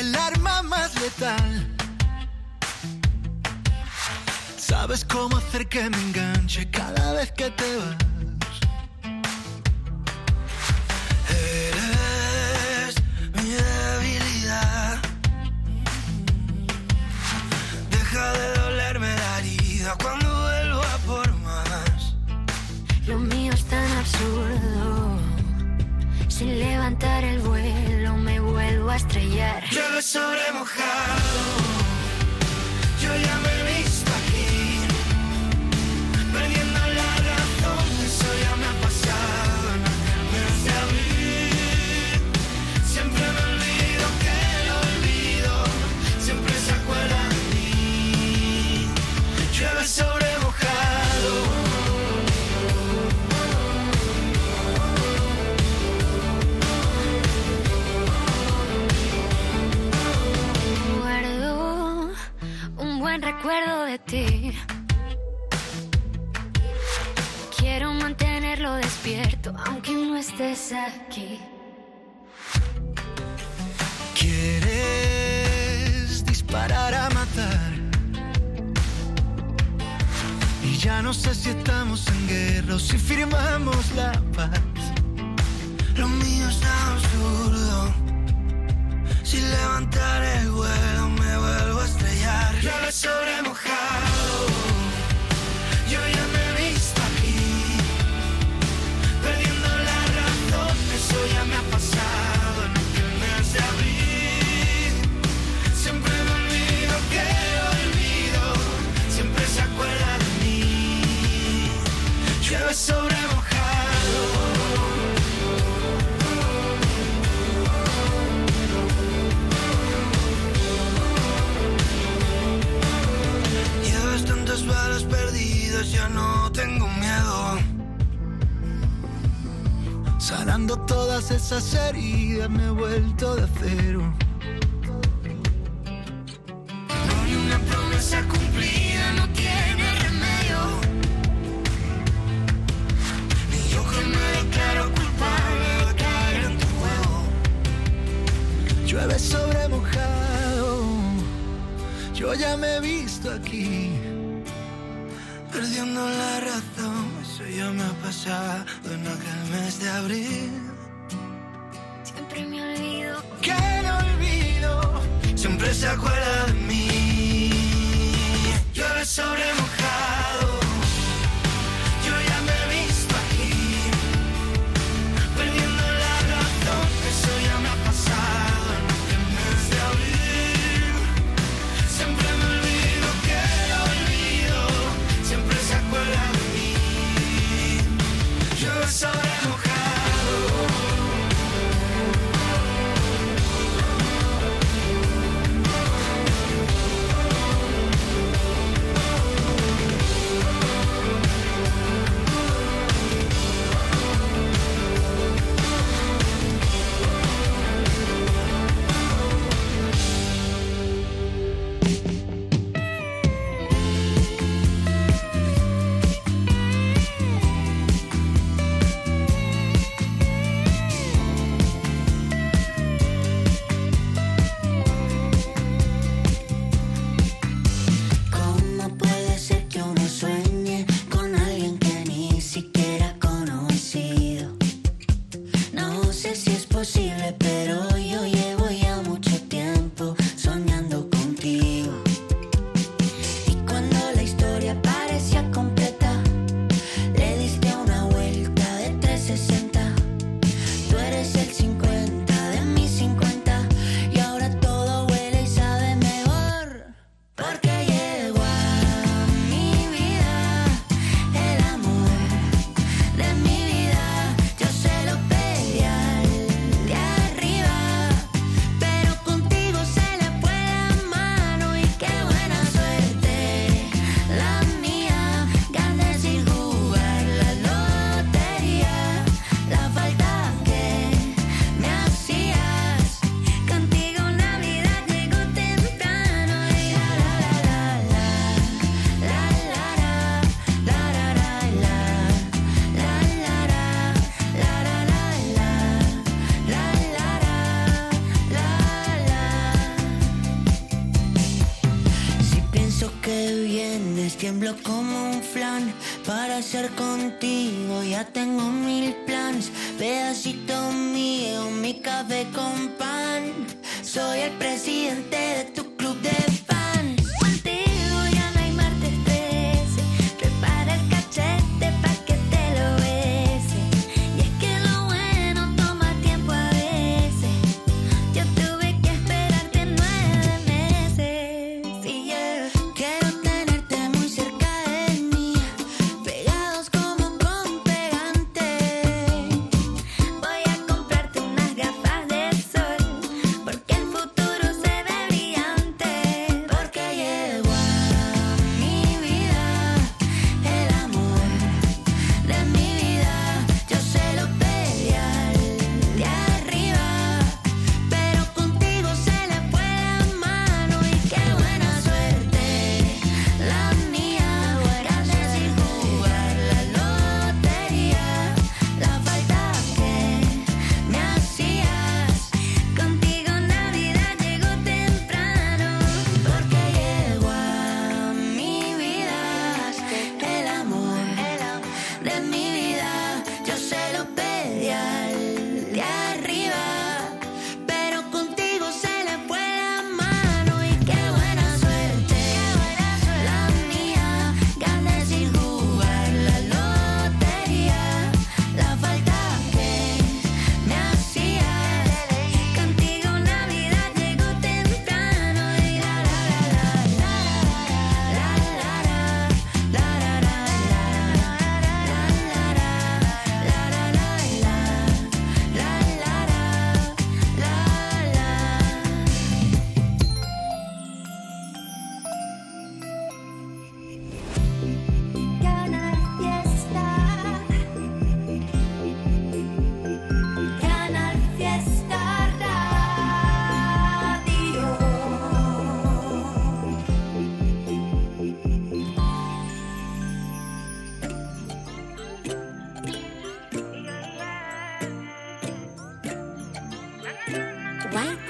el arma más letal. Sabes cómo hacer que me enganche cada vez que te vas. Eres mi debilidad. Deja de dolerme la herida cuando vuelvo a por más. Lo mío es tan absurdo. Sin levantar el vuelo me vuelvo a estrellar sobre mojado. acuerdo de ti. Quiero mantenerlo despierto, aunque no estés aquí. Quieres disparar a matar. Y ya no sé si estamos en guerra o si firmamos la paz. Lo mío es absurdo. Si levantar el vuelo me vuelvo a estrellar. Ya What?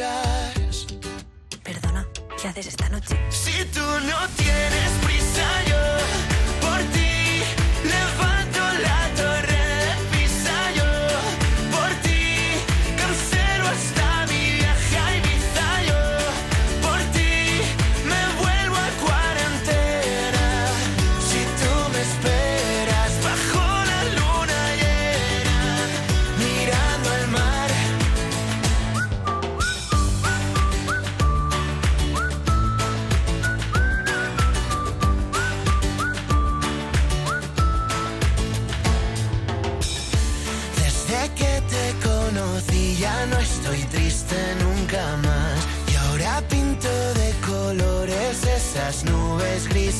acercas. Perdona, ¿qué haces esta noche? Si tú no tienes prisa, yo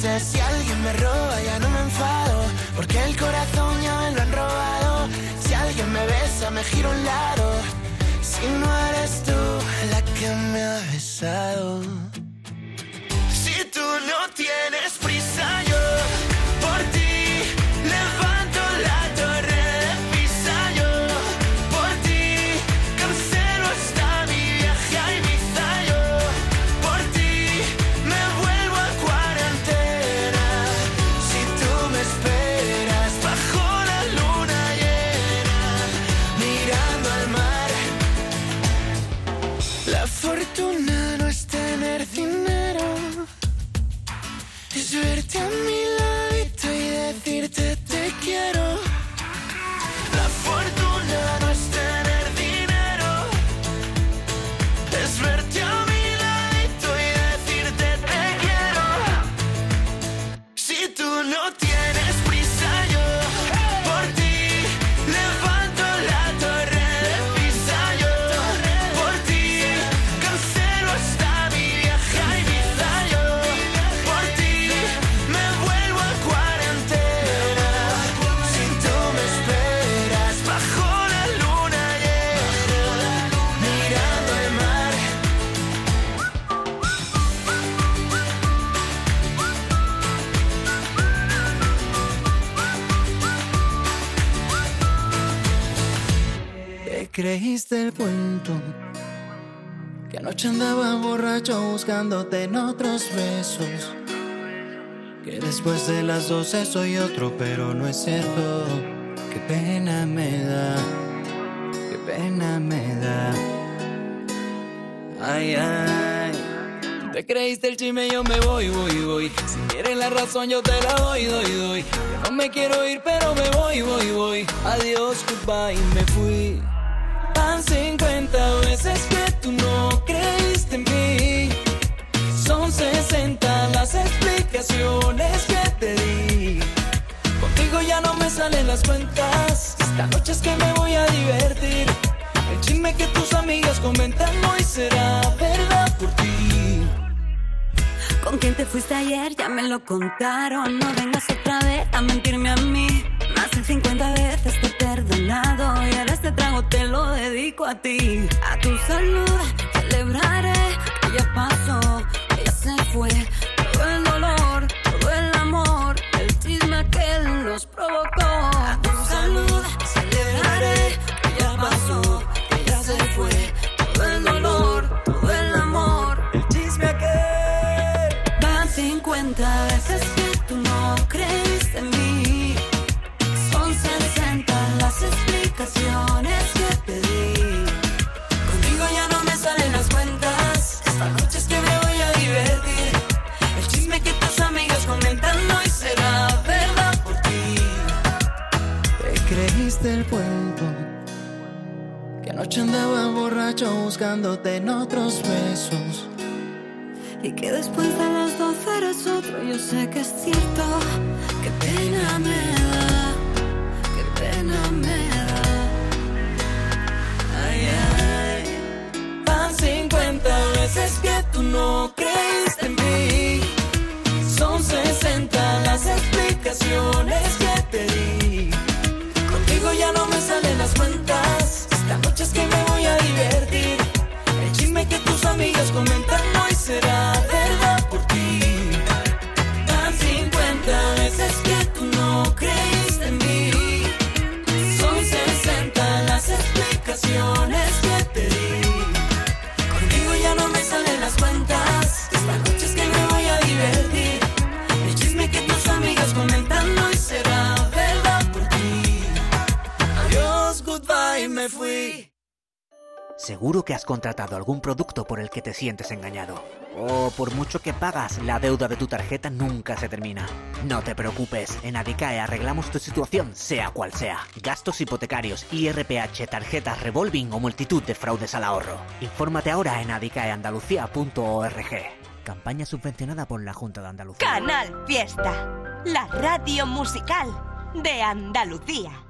Si alguien me roba ya no me enfado, porque el corazón ya me lo han robado. Si alguien me besa me giro un lado. Si no eres tú la que me ha besado. No tienes creíste el cuento que anoche andaba borracho buscándote en otros besos. Que después de las doce soy otro, pero no es cierto. Qué pena me da, qué pena me da. Ay, ay. Te creíste el chisme, yo me voy, voy, voy. Si quieres la razón, yo te la doy, doy, doy. Yo no me quiero ir, pero me voy, voy, voy. Adiós, goodbye, me fui. Van 50 veces que tú no creíste en mí. Son 60 las explicaciones que te di. Contigo ya no me salen las cuentas. Esta noche es que me voy a divertir. El chisme que tus amigas comentan hoy será verdad por ti. ¿Con quién te fuiste ayer? Ya me lo contaron. No vengas otra vez a mentirme a mí. Más de 50 veces te he perdonado. Y ahora este trago te lo dedico a ti. A tu salud celebraré ya pasó, ya se fue. Todo el dolor, todo el amor, el chisme que nos provocó. A tu salud que anoche andaba borracho buscándote en otros besos. y que después de las doce eres otro. Yo sé que es cierto, qué pena me que me voy a divertir. Seguro que has contratado algún producto por el que te sientes engañado. O por mucho que pagas, la deuda de tu tarjeta nunca se termina. No te preocupes, en Adicae arreglamos tu situación, sea cual sea. Gastos hipotecarios, IRPH, tarjetas revolving o multitud de fraudes al ahorro. Infórmate ahora en adicaeandalucía.org. Campaña subvencionada por la Junta de Andalucía. Canal Fiesta, la radio musical de Andalucía.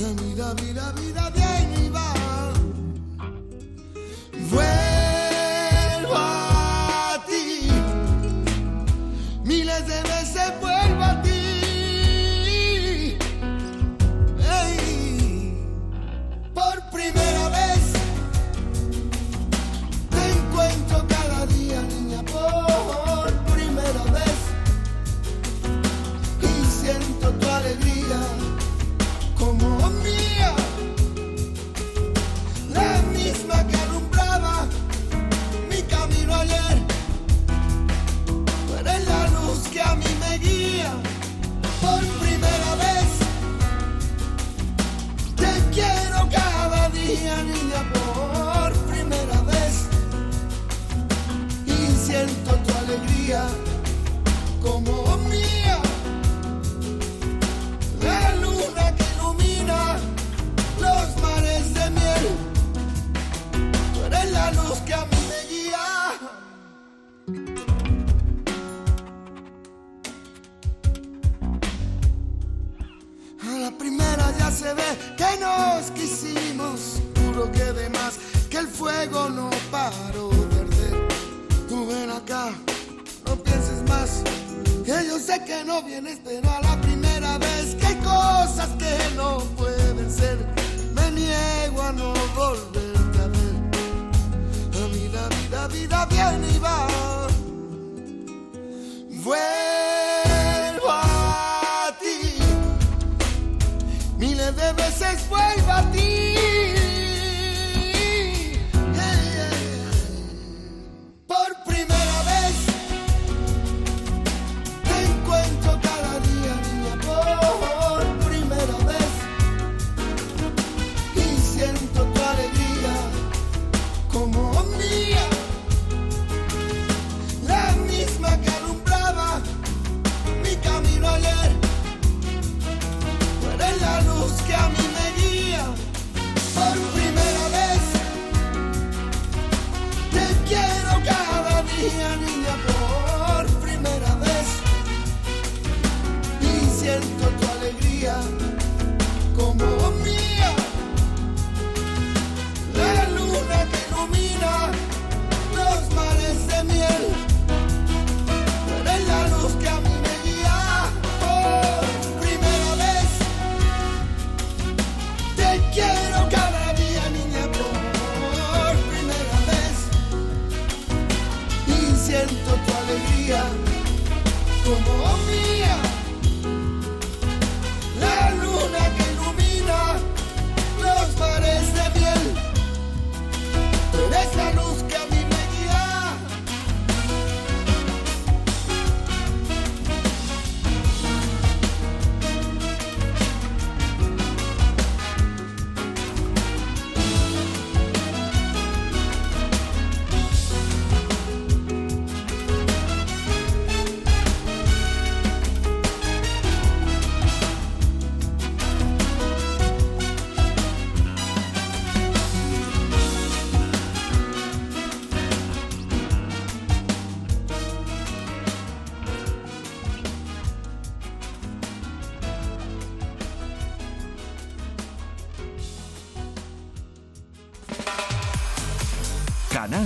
mi vida, vida, vida de mi va. yo sé que no vienes, pero a la primera vez que hay cosas que no pueden ser, me niego a no volverte a ver. A mí la vida, vida viene y va. Vuelvo a ti, miles de veces vuelvo a ti.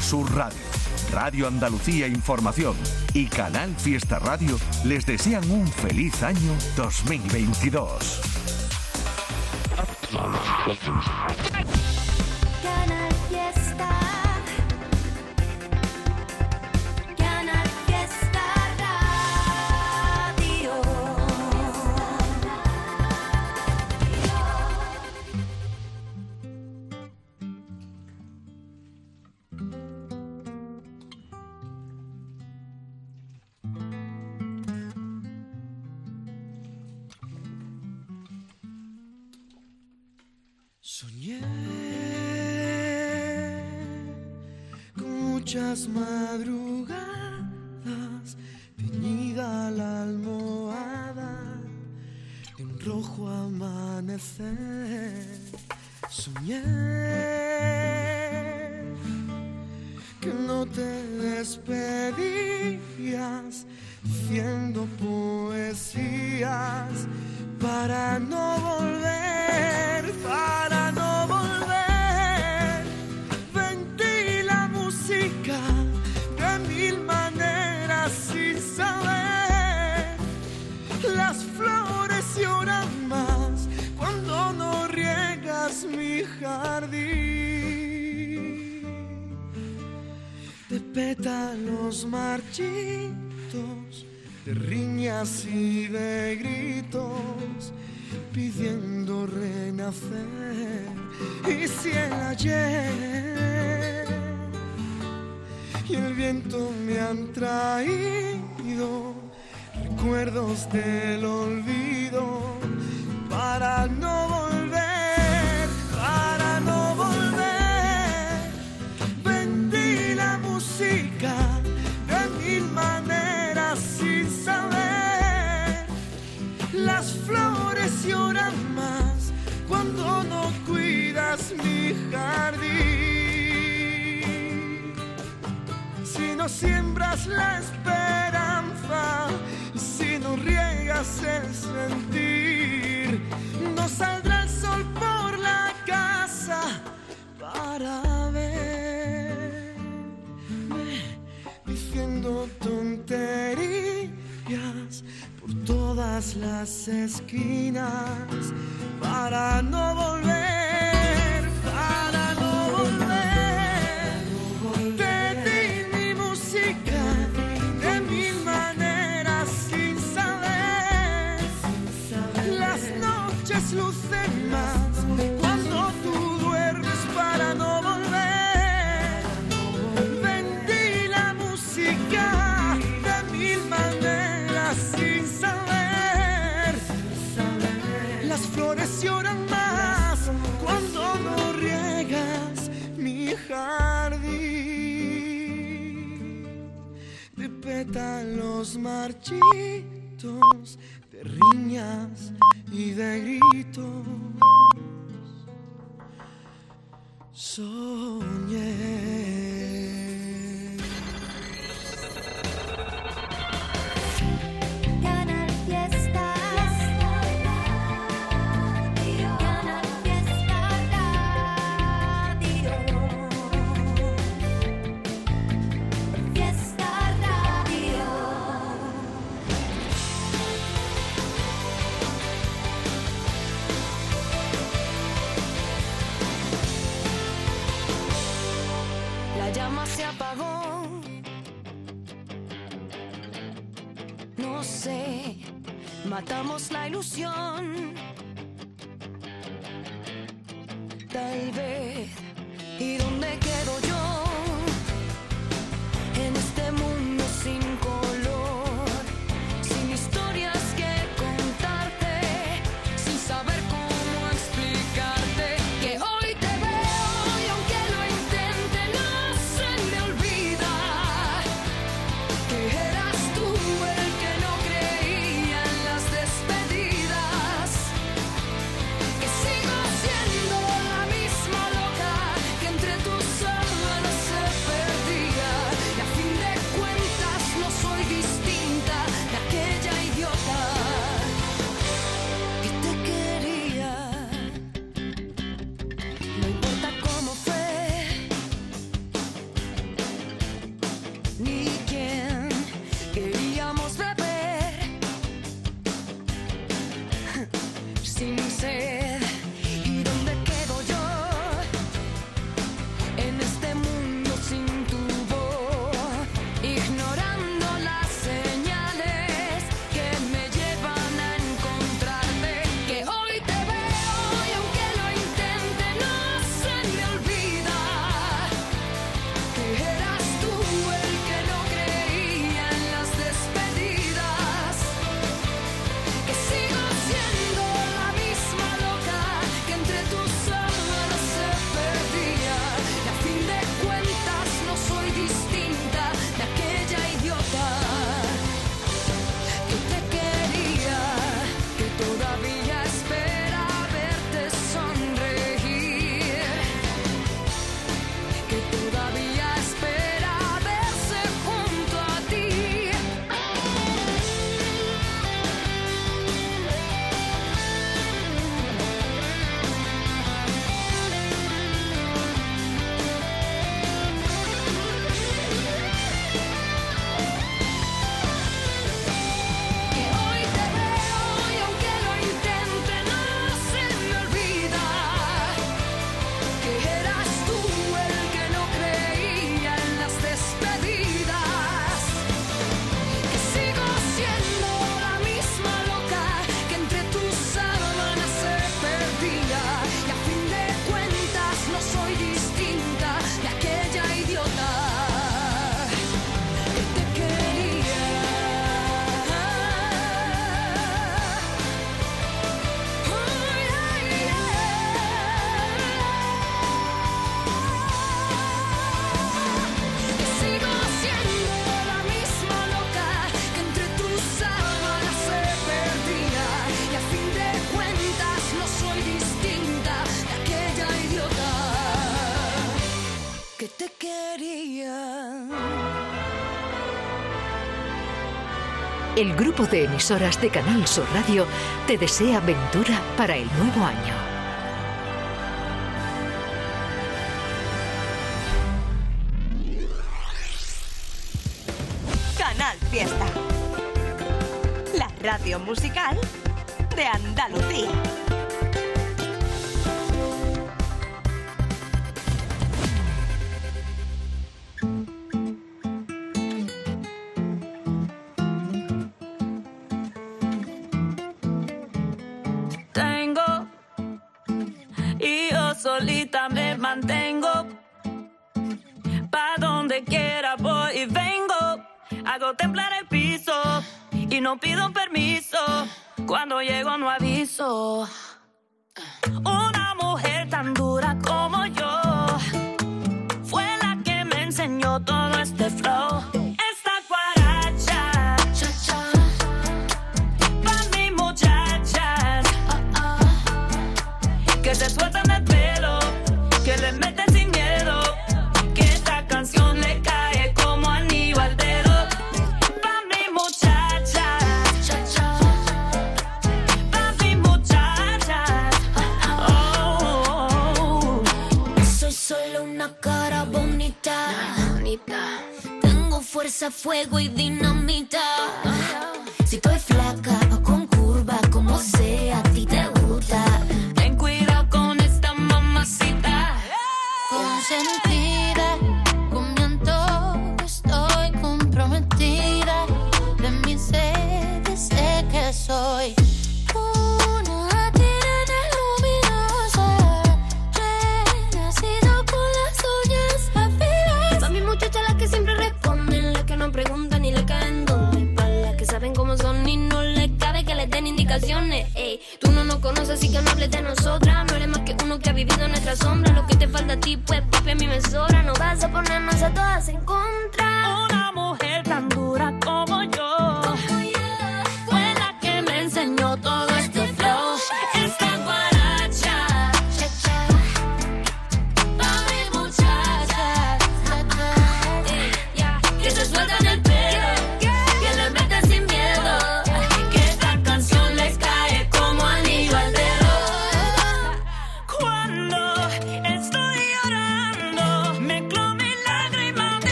Sur Radio, Radio Andalucía Información y Canal Fiesta Radio les desean un feliz año 2022. Soñar pétalos marchitos de riñas y de gritos pidiendo renacer. Y si el ayer y el viento me han traído recuerdos del olvido para no siembras la esperanza y si no riegas el sentir, no saldrá el sol por la casa para verme diciendo tonterías por todas las esquinas para no volver. labios marchitos de riñas y de gritos. Soñé. el grupo de emisoras de Canal Sur Radio te desea ventura para el nuevo año. Canal Fiesta. La radio musical de Andalucía.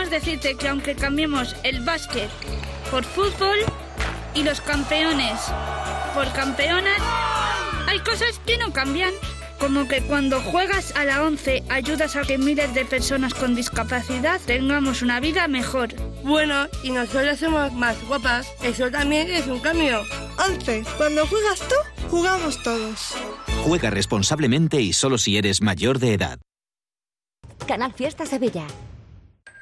queremos decirte que aunque cambiemos el básquet por fútbol y los campeones por campeonas, hay cosas que no cambian. Como que cuando juegas a la 11 ayudas a que miles de personas con discapacidad tengamos una vida mejor. Bueno, y nosotros somos más guapas. Eso también es un cambio. 11. Cuando juegas tú, jugamos todos. Juega responsablemente y solo si eres mayor de edad. Canal Fiesta Sevilla.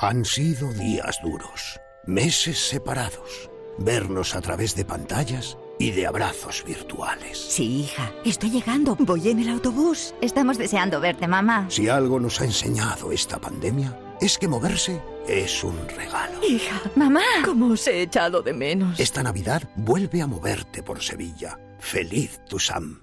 Han sido días duros, meses separados, vernos a través de pantallas y de abrazos virtuales. Sí, hija, estoy llegando, voy en el autobús. Estamos deseando verte, mamá. Si algo nos ha enseñado esta pandemia, es que moverse es un regalo. Hija, mamá. ¿Cómo os he echado de menos? Esta Navidad vuelve a moverte por Sevilla. Feliz tu Sam.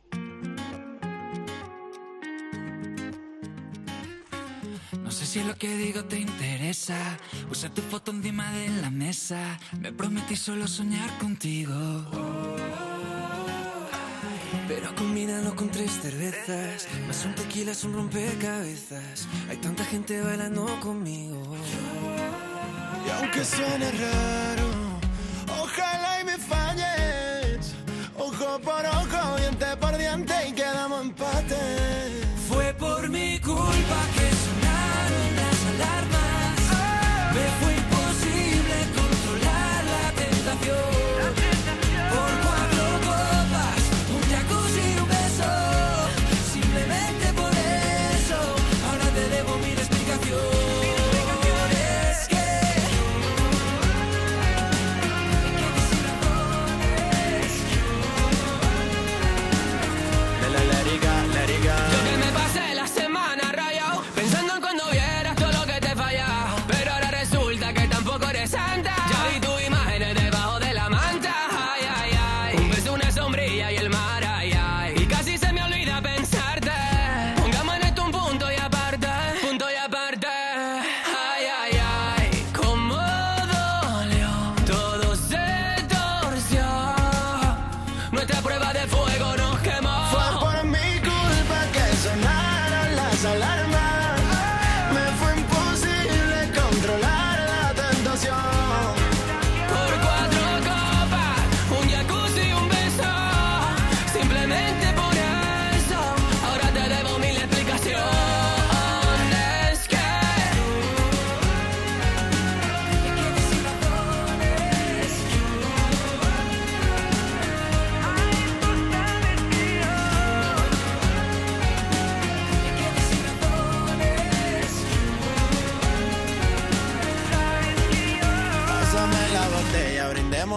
No sé si lo que digo te interesa. Usa tu foto encima de la mesa. Me prometí solo soñar contigo. Pero combínalo con tres cervezas. Más un tequila es un rompecabezas. Hay tanta gente bailando conmigo. Y aunque suene raro, ojalá y me falles. Ojo por ojo,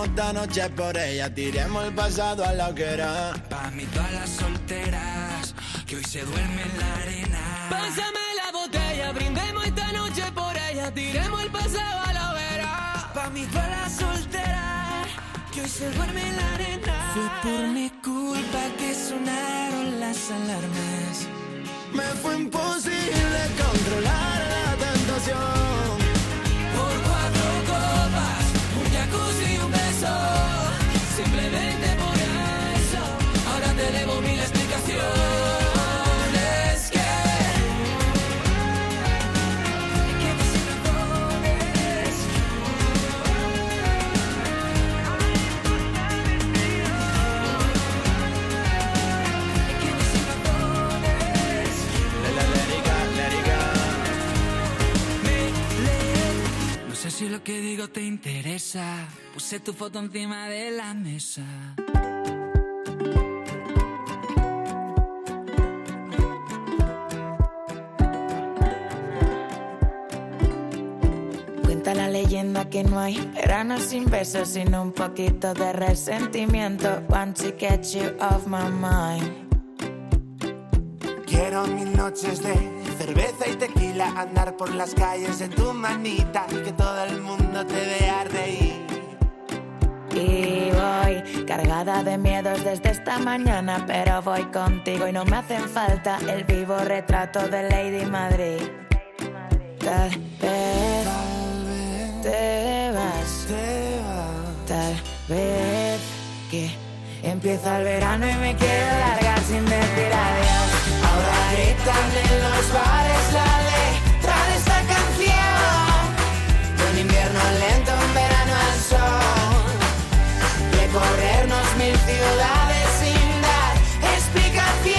esta noche por ella. Tiremos el pasado a la hoguera. Pa' mí todas las solteras que hoy se duermen en la arena. Pásame la botella, brindemos esta noche por ella. Tiremos el pasado a la hoguera. Pa' mí todas las solteras que hoy se duermen en la arena. Fue por mi culpa que sonaron las alarmas. Me fue imposible controlar la tentación. Si lo que digo te interesa. Puse tu foto encima de la mesa. Cuenta la leyenda que no hay verano sin besos, sino un poquito de resentimiento. Want to get you off my mind. Quiero mil noches de cerveza y tequila, andar por las calles en tu manita, que todo el mundo te vea reír. Y voy cargada de miedos desde esta mañana, pero voy contigo y no me hacen falta el vivo retrato de Lady Madrid. Tal vez te vas, tal vez que empieza el verano y me quiero largar sin decir adiós. Gritan en los bares la letra de esta canción. De un invierno lento, un verano al sol. Recorrernos mil ciudades sin dar explicación.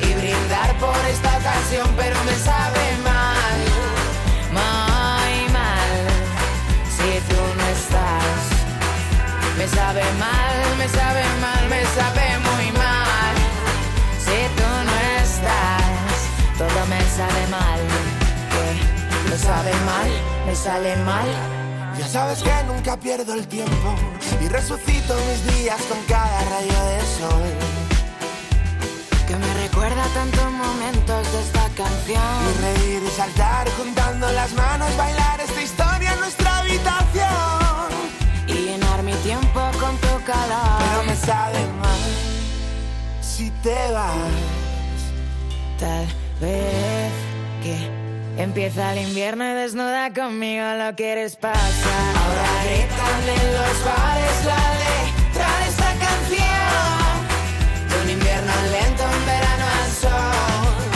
Y brindar por esta ocasión, pero me sabe mal. Muy mal. Si tú no estás. Me sabe mal, me sabe mal, me sabe sabe mal, me sale mal. Ya sabes que nunca pierdo el tiempo y resucito mis días con cada rayo de sol. Que me recuerda tantos momentos de esta canción. Y reír y saltar juntando las manos, bailar esta historia en nuestra habitación. Y llenar mi tiempo con tu calor. Pero me sabe mal si te vas. Tal vez que Empieza el invierno y desnuda conmigo lo quieres pasar. Ahora gritan en los bares la letra de esta canción. Un invierno lento, un verano al sol.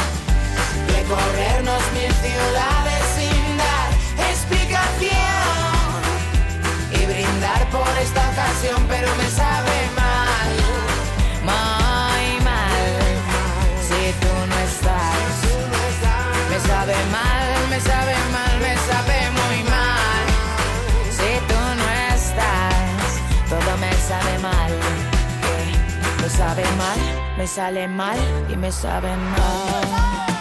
Recorrernos mil ciudades sin dar explicación. Y brindar por esta ocasión, sabe mal, me sale mal y me sabe mal.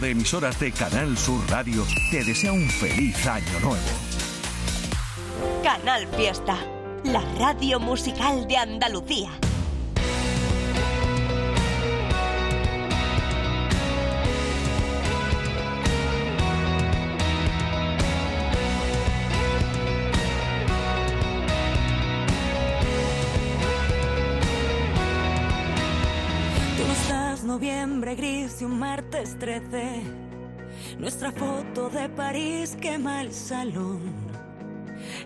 De emisoras de Canal Sur Radio te desea un feliz año nuevo. Canal Fiesta, la radio musical de Andalucía. Gris y un martes 13. Nuestra foto de París quema el salón.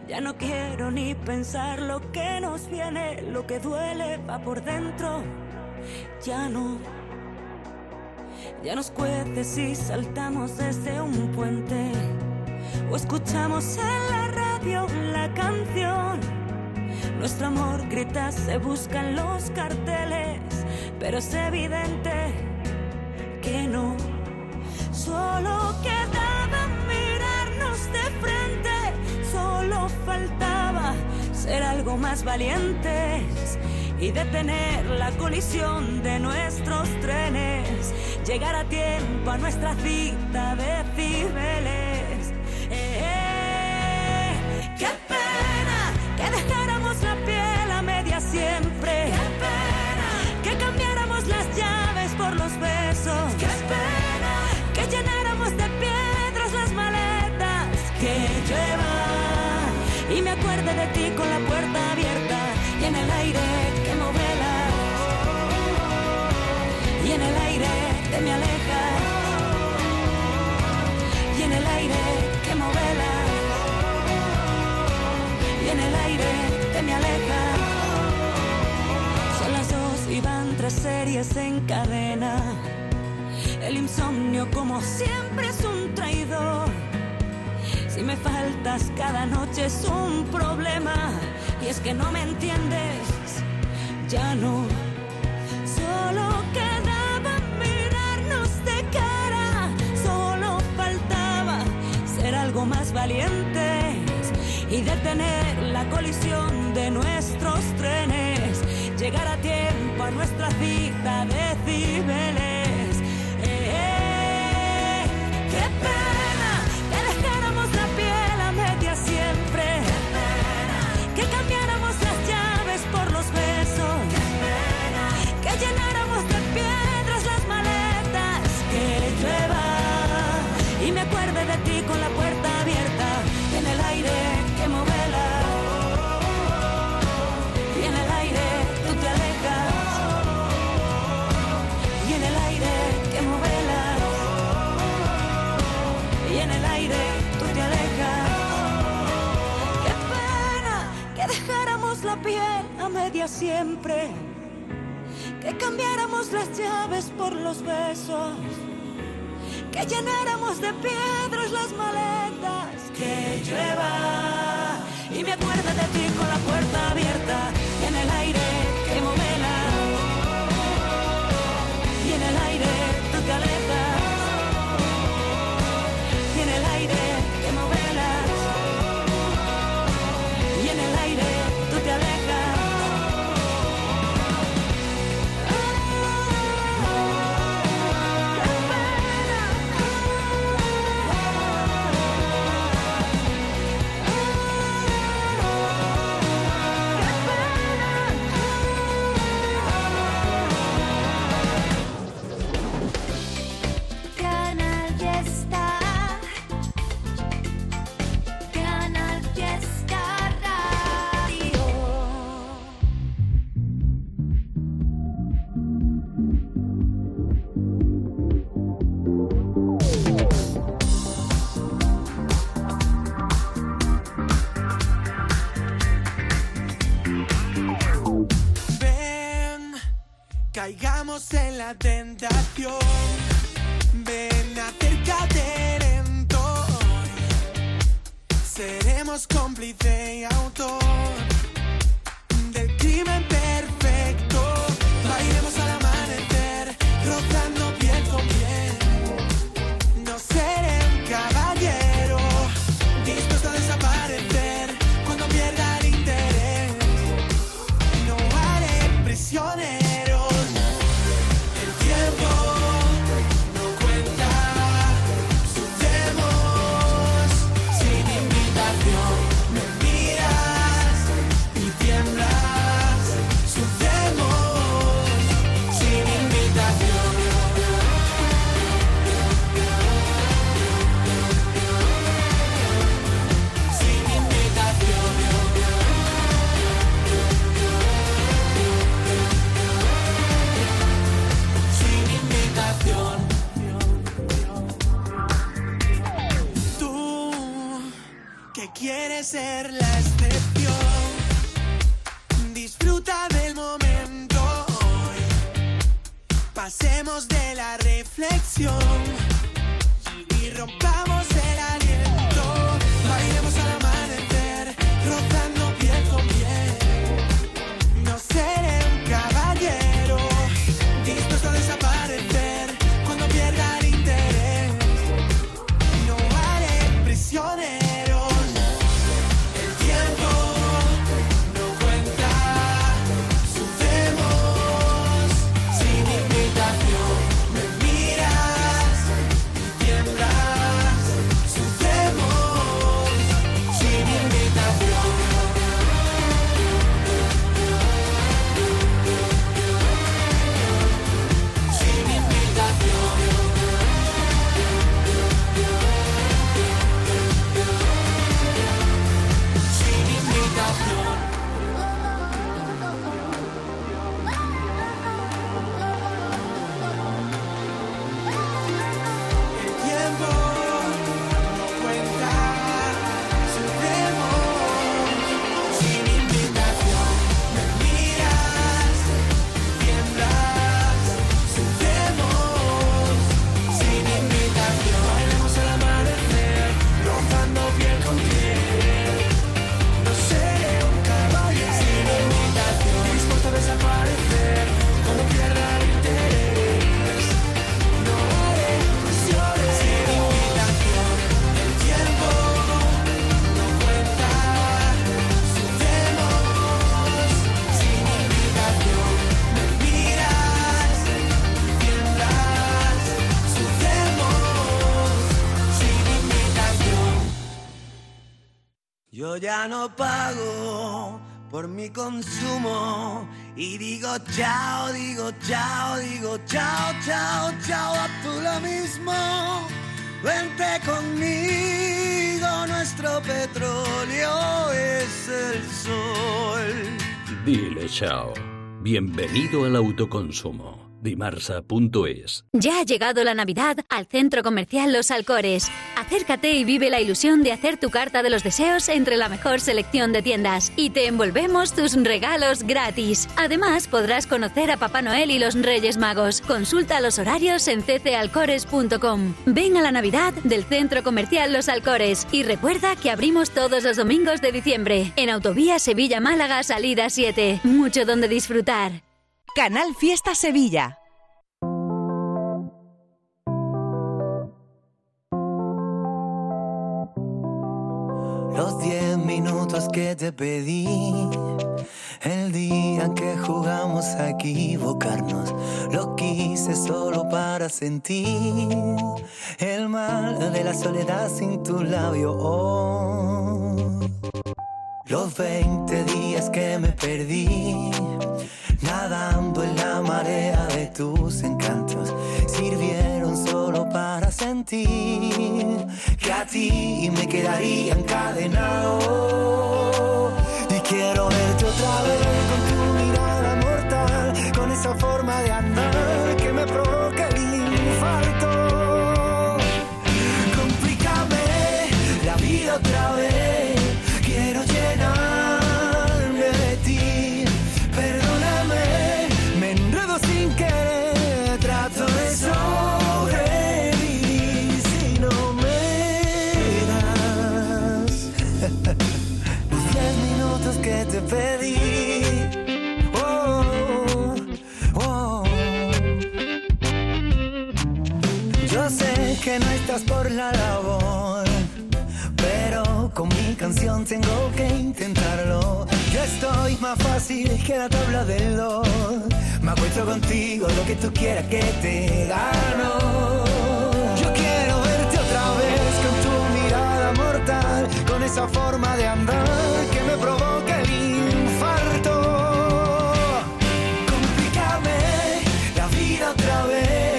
Ya no quiero ni pensar lo que nos viene, lo que duele va por dentro. Ya no. Ya nos cuece si saltamos desde un puente o escuchamos en la radio la canción. Nuestro amor grita, se buscan los carteles, pero es evidente Solo quedaba mirarnos de frente, solo faltaba ser algo más valientes y detener la colisión de nuestros trenes, llegar a tiempo a nuestra cita de Cibeles. Series en cadena. El insomnio como siempre es un traidor. Si me faltas cada noche es un problema. Y es que no me entiendes, ya no. Solo quedaba mirarnos de cara, solo faltaba ser algo más valientes y detener la colisión de nuestros trenes, llegar a tiempo nuestra cita de en el aire tú te alejas. Qué pena que dejáramos la piel a media siempre, que cambiáramos las llaves por los besos, que llenáramos de piedras las maletas. Que llueva y me acuerdo de ti con la puerta abierta en el aire que movela y en el aire tú te alejas. La tentación. Ven, acércate lento. Seremos cómplice consumo y digo chao, digo chao, digo chao, chao, chao, a tú lo mismo. Vente conmigo, nuestro petróleo es el sol. Dile chao. Bienvenido al autoconsumo. Dimarsa.es. Ya ha llegado la Navidad al Centro Comercial Los Alcores. Acércate y vive la ilusión de hacer tu carta de los deseos entre la mejor selección de tiendas y te envolvemos tus regalos gratis. Además, podrás conocer a Papá Noel y los Reyes Magos. Consulta los horarios en ccalcores.com. Ven a la Navidad del Centro Comercial Los Alcores y recuerda que abrimos todos los domingos de diciembre en Autovía Sevilla-Málaga, salida 7. Mucho donde disfrutar. Canal Fiesta Sevilla. Los diez minutos que te pedí, el día que jugamos a equivocarnos, lo quise solo para sentir el mal de la soledad sin tu labio. Oh. Los 20 días que me perdí, nadando en la marea de tus encantos, sirvieron solo para sentir que a ti me quedaría encadenado. Y quiero verte otra vez con tu mirada mortal, con esa forma de andar que me provoca canción tengo que intentarlo. Yo estoy más fácil que la tabla del dos. Me acuesto contigo, lo que tú quieras que te gano. Yo quiero verte otra vez con tu mirada mortal, con esa forma de andar que me provoca el infarto. Complícame la vida otra vez.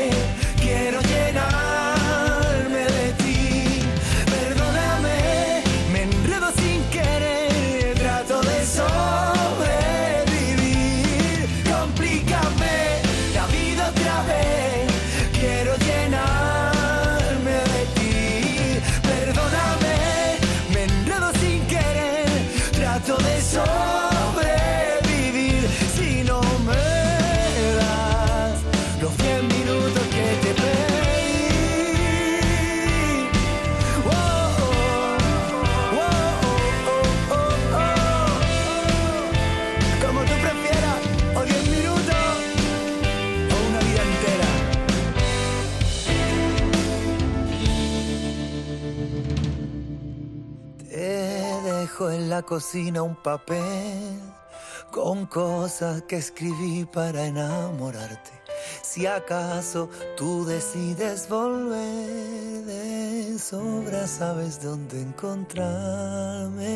En la cocina un papel con cosas que escribí para enamorarte. Si acaso tú decides volver de sobra, sabes dónde encontrarme.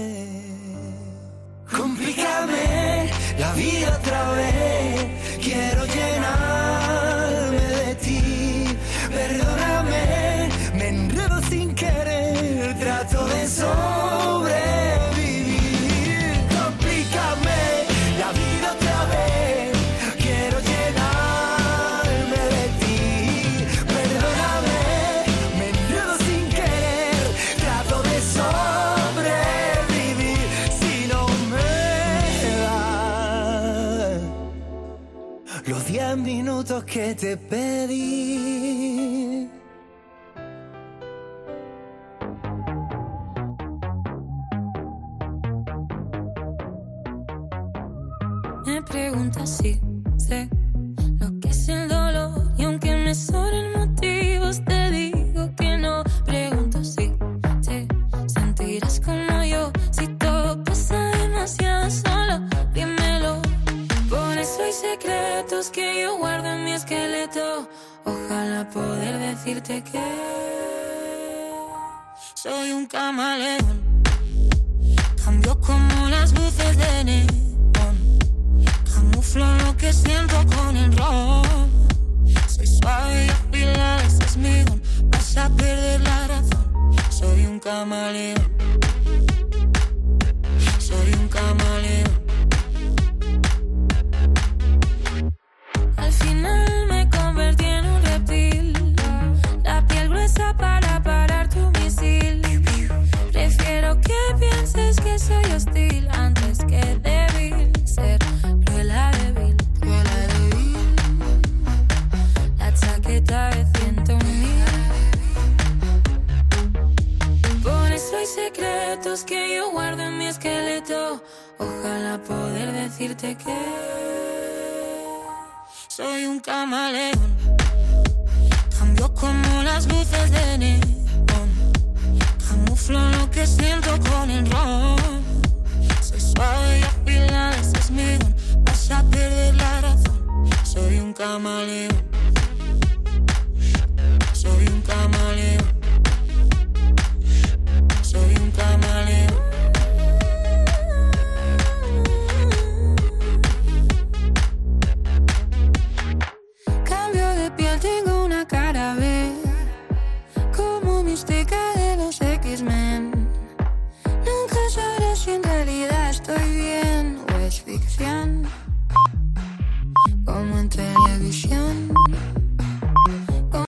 Complícame la vida otra vez. Quiero llenarme de ti. Perdóname, me enredo sin querer. Trato de sobrevivir. Minutos que te pedí. Me preguntas si sé lo que es el dolor y aunque me sobren secretos que yo guardo en mi esqueleto. Ojalá poder decirte que soy un camaleón. Cambio como las luces de neón. Camuflo lo que siento con el ron. Soy suave y afilada, ese es mi don. Vas a perder la razón. Soy un camaleón. Soy un camaleón. Soy hostil antes que débil. Ser cruela débil, cruela débil. La chaqueta de ciento mil. Por eso hay secretos que yo guardo en mi esqueleto. Ojalá poder decirte que soy un camaleón. Cambio como las luces de neón lo que siento con el ron. Soy suave y afilada, ese es mi don. Vas a perder la razón. Soy un camaleón. Soy un camaleón.